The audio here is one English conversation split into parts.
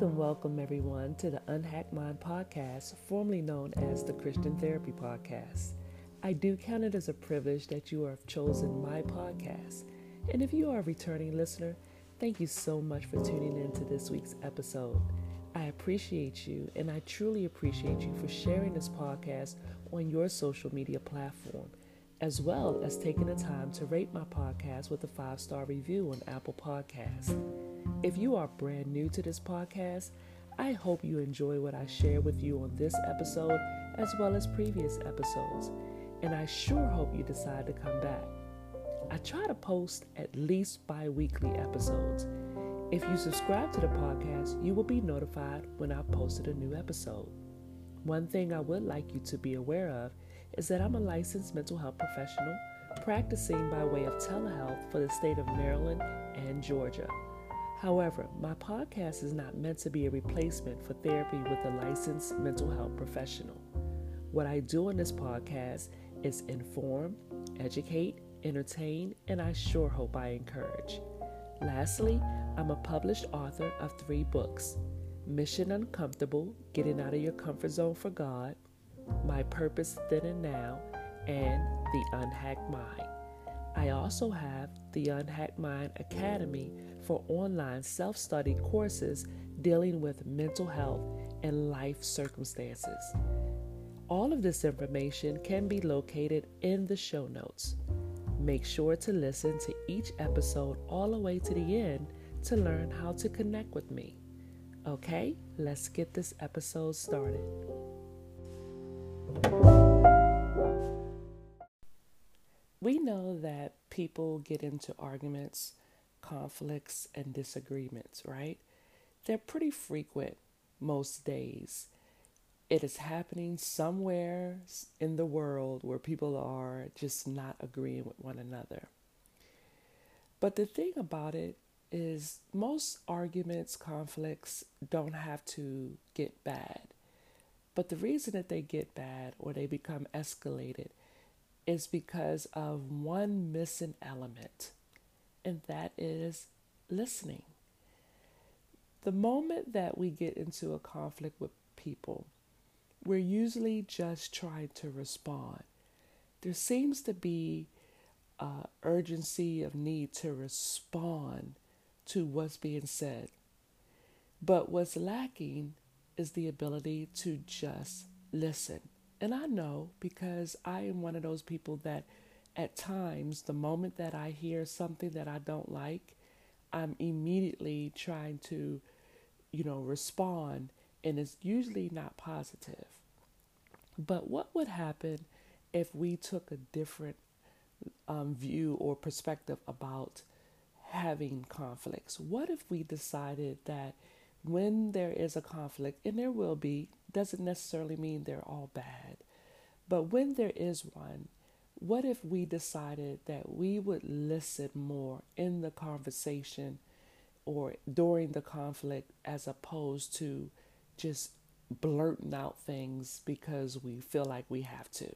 Welcome, welcome everyone to the Unhacked Mind podcast, formerly known as the Christian Therapy Podcast. I do count it as a privilege that you have chosen my podcast. And if you are a returning listener, thank you so much for tuning in to this week's episode. I appreciate you and I truly appreciate you for sharing this podcast on your social media platform, as well as taking the time to rate my podcast with a five star review on Apple Podcasts. If you are brand new to this podcast, I hope you enjoy what I share with you on this episode as well as previous episodes, and I sure hope you decide to come back. I try to post at least bi weekly episodes. If you subscribe to the podcast, you will be notified when I've posted a new episode. One thing I would like you to be aware of is that I'm a licensed mental health professional practicing by way of telehealth for the state of Maryland and Georgia. However, my podcast is not meant to be a replacement for therapy with a licensed mental health professional. What I do on this podcast is inform, educate, entertain, and I sure hope I encourage. Lastly, I'm a published author of three books Mission Uncomfortable Getting Out of Your Comfort Zone for God, My Purpose Then and Now, and The Unhacked Mind. I also have the Unhacked Mind Academy for online self study courses dealing with mental health and life circumstances. All of this information can be located in the show notes. Make sure to listen to each episode all the way to the end to learn how to connect with me. Okay, let's get this episode started. We know that people get into arguments, conflicts, and disagreements, right? They're pretty frequent most days. It is happening somewhere in the world where people are just not agreeing with one another. But the thing about it is, most arguments, conflicts don't have to get bad. But the reason that they get bad or they become escalated is because of one missing element, and that is listening. The moment that we get into a conflict with people, we're usually just trying to respond. There seems to be uh, urgency of need to respond to what's being said. But what's lacking is the ability to just listen. And I know because I am one of those people that at times, the moment that I hear something that I don't like, I'm immediately trying to, you know, respond, and it's usually not positive. But what would happen if we took a different um, view or perspective about having conflicts? What if we decided that when there is a conflict, and there will be, doesn't necessarily mean they're all bad, but when there is one, what if we decided that we would listen more in the conversation or during the conflict as opposed to just blurting out things because we feel like we have to?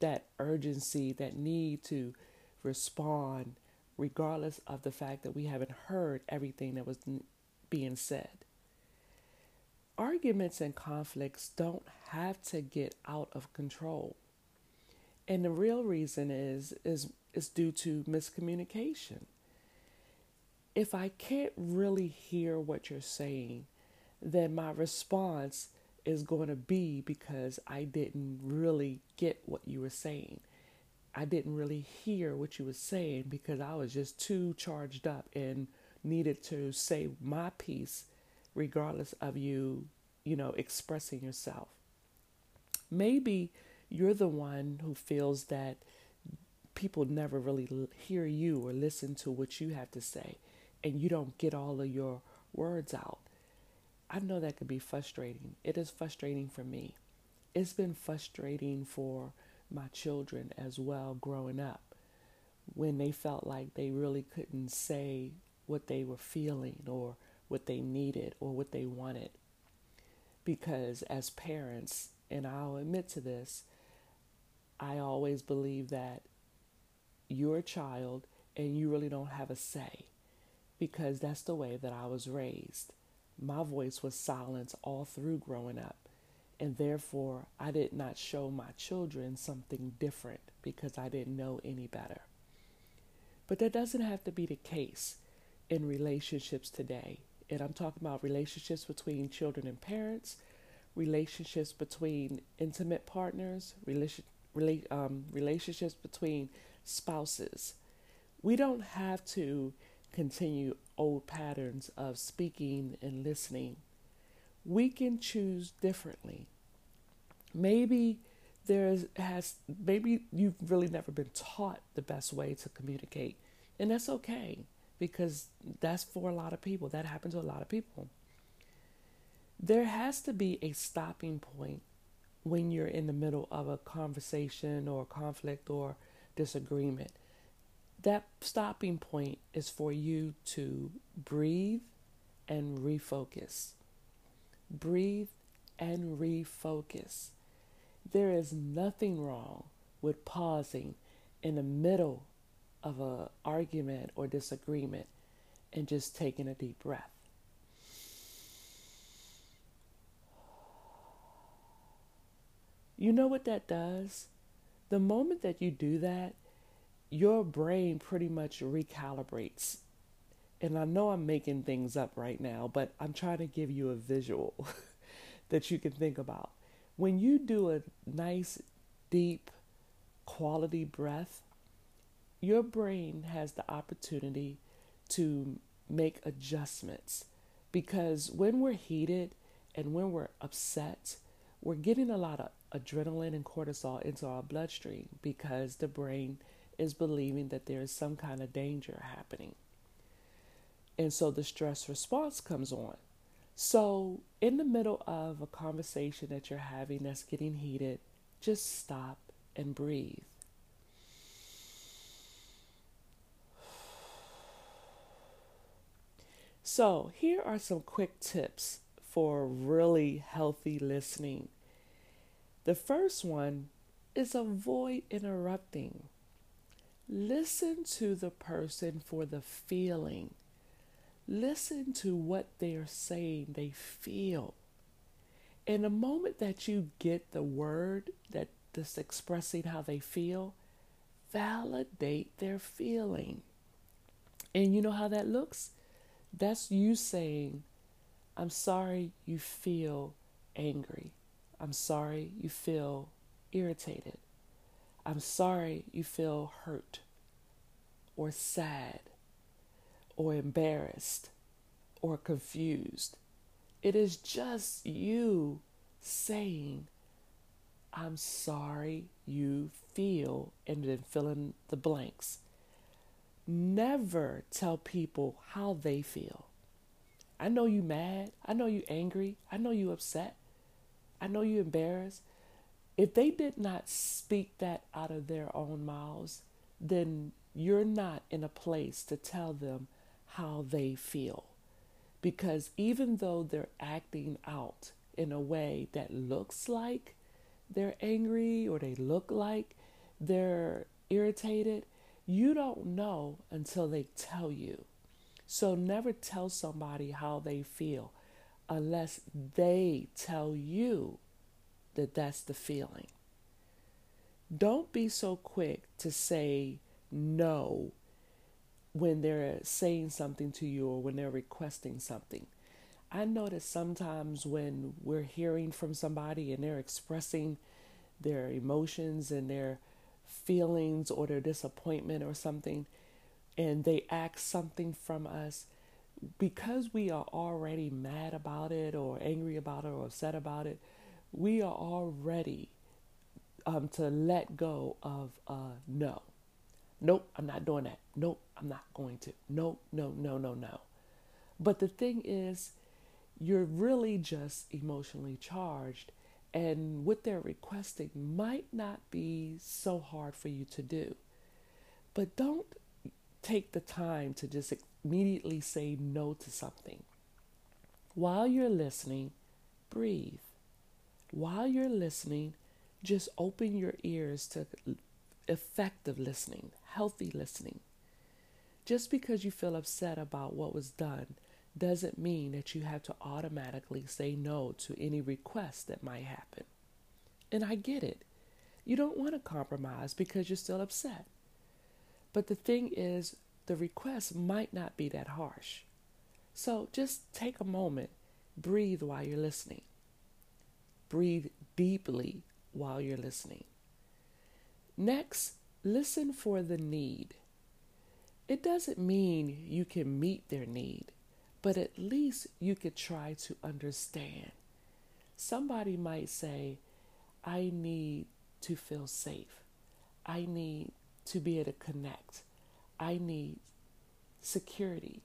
That urgency, that need to respond, regardless of the fact that we haven't heard everything that was being said. Arguments and conflicts don't have to get out of control. And the real reason is is is due to miscommunication. If I can't really hear what you're saying, then my response is going to be because I didn't really get what you were saying. I didn't really hear what you were saying because I was just too charged up and needed to say my piece regardless of you, you know, expressing yourself. Maybe you're the one who feels that people never really hear you or listen to what you have to say and you don't get all of your words out. I know that could be frustrating. It is frustrating for me. It's been frustrating for my children as well growing up when they felt like they really couldn't say what they were feeling or what they needed or what they wanted. Because as parents, and I'll admit to this, I always believe that you're a child and you really don't have a say because that's the way that I was raised. my voice was silenced all through growing up. And therefore, I did not show my children something different because I didn't know any better. But that doesn't have to be the case in relationships today. And I'm talking about relationships between children and parents, relationships between intimate partners, relation, rela- um, relationships between spouses. We don't have to continue old patterns of speaking and listening. We can choose differently. Maybe there has maybe you've really never been taught the best way to communicate, and that's okay because that's for a lot of people. That happens to a lot of people. There has to be a stopping point when you're in the middle of a conversation or conflict or disagreement. That stopping point is for you to breathe and refocus. Breathe and refocus. There is nothing wrong with pausing in the middle of an argument or disagreement and just taking a deep breath. You know what that does? The moment that you do that, your brain pretty much recalibrates. And I know I'm making things up right now, but I'm trying to give you a visual that you can think about. When you do a nice, deep, quality breath, your brain has the opportunity to make adjustments because when we're heated and when we're upset, we're getting a lot of adrenaline and cortisol into our bloodstream because the brain is believing that there is some kind of danger happening. And so the stress response comes on. So, in the middle of a conversation that you're having that's getting heated, just stop and breathe. So, here are some quick tips for really healthy listening. The first one is avoid interrupting. Listen to the person for the feeling. Listen to what they're saying, they feel. In the moment that you get the word that that's expressing how they feel, validate their feeling. And you know how that looks? That's you saying, I'm sorry you feel angry. I'm sorry you feel irritated. I'm sorry you feel hurt or sad or embarrassed or confused. It is just you saying, I'm sorry you feel, and then fill in the blanks. Never tell people how they feel. I know you mad. I know you angry. I know you upset. I know you embarrassed. If they did not speak that out of their own mouths, then you're not in a place to tell them how they feel. Because even though they're acting out in a way that looks like they're angry or they look like they're irritated, you don't know until they tell you. So never tell somebody how they feel unless they tell you that that's the feeling. Don't be so quick to say no when they're saying something to you or when they're requesting something. I notice sometimes when we're hearing from somebody and they're expressing their emotions and their feelings or their disappointment or something, and they ask something from us, because we are already mad about it or angry about it or upset about it, we are already um, to let go of uh, no. Nope, I'm not doing that. Nope, I'm not going to. Nope, no, no, no, no. But the thing is, you're really just emotionally charged, and what they're requesting might not be so hard for you to do. But don't take the time to just immediately say no to something. While you're listening, breathe. While you're listening, just open your ears to effective listening, healthy listening. Just because you feel upset about what was done doesn't mean that you have to automatically say no to any request that might happen. And I get it. You don't want to compromise because you're still upset. But the thing is, the request might not be that harsh. So just take a moment, breathe while you're listening. Breathe deeply while you're listening. Next, listen for the need. It doesn't mean you can meet their need, but at least you could try to understand. Somebody might say, I need to feel safe. I need to be able to connect. I need security.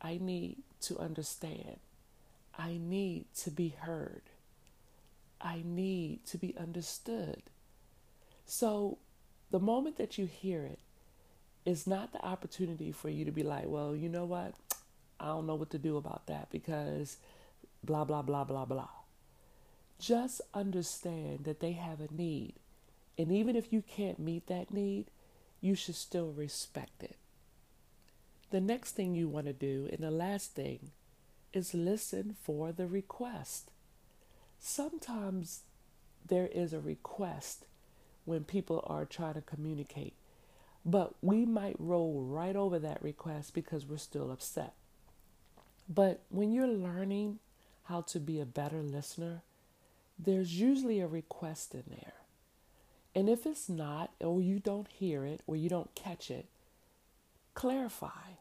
I need to understand. I need to be heard. I need to be understood. So, the moment that you hear it is not the opportunity for you to be like, well, you know what? I don't know what to do about that because blah, blah, blah, blah, blah. Just understand that they have a need. And even if you can't meet that need, you should still respect it. The next thing you want to do, and the last thing, is listen for the request. Sometimes there is a request when people are trying to communicate, but we might roll right over that request because we're still upset. But when you're learning how to be a better listener, there's usually a request in there. And if it's not, or you don't hear it, or you don't catch it, clarify.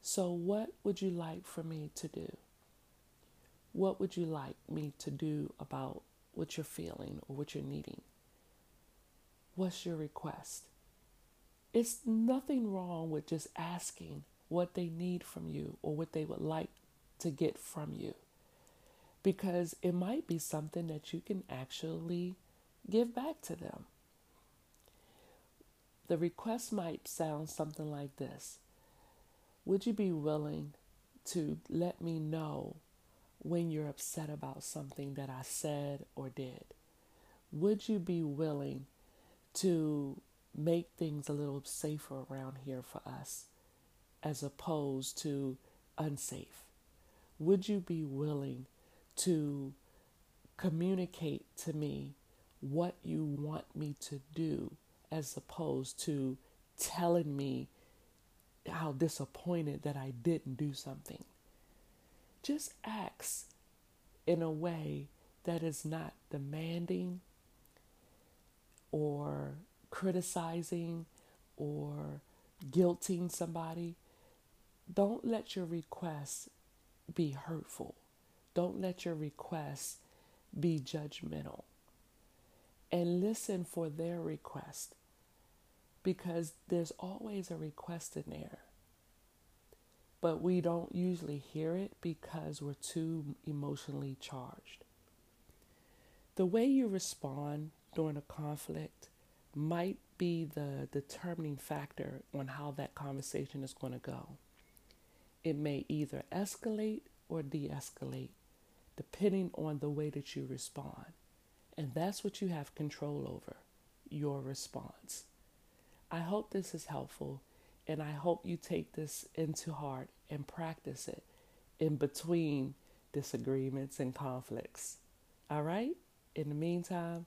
So, what would you like for me to do? What would you like me to do about what you're feeling or what you're needing? What's your request? It's nothing wrong with just asking what they need from you or what they would like to get from you because it might be something that you can actually give back to them. The request might sound something like this Would you be willing to let me know when you're upset about something that I said or did? Would you be willing to make things a little safer around here for us as opposed to unsafe? Would you be willing to communicate to me what you want me to do as opposed to telling me how disappointed that I didn't do something. Just acts in a way that is not demanding or criticizing or guilting somebody. Don't let your requests be hurtful. Don't let your requests be judgmental and listen for their request because there's always a request in there. But we don't usually hear it because we're too emotionally charged. The way you respond during a conflict might be the determining factor on how that conversation is going to go. It may either escalate or de escalate, depending on the way that you respond. And that's what you have control over your response. I hope this is helpful, and I hope you take this into heart and practice it in between disagreements and conflicts. All right? In the meantime,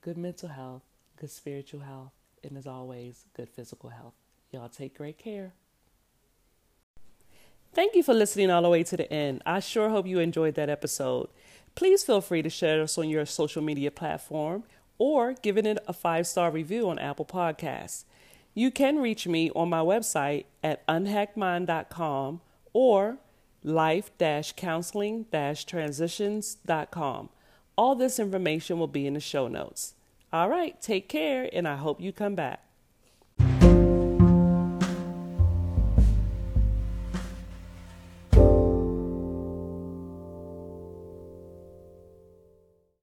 good mental health, good spiritual health, and as always, good physical health. Y'all take great care. Thank you for listening all the way to the end. I sure hope you enjoyed that episode. Please feel free to share us on your social media platform or giving it a five star review on Apple Podcasts. You can reach me on my website at unhackmind.com or life counseling transitions.com. All this information will be in the show notes. All right, take care, and I hope you come back.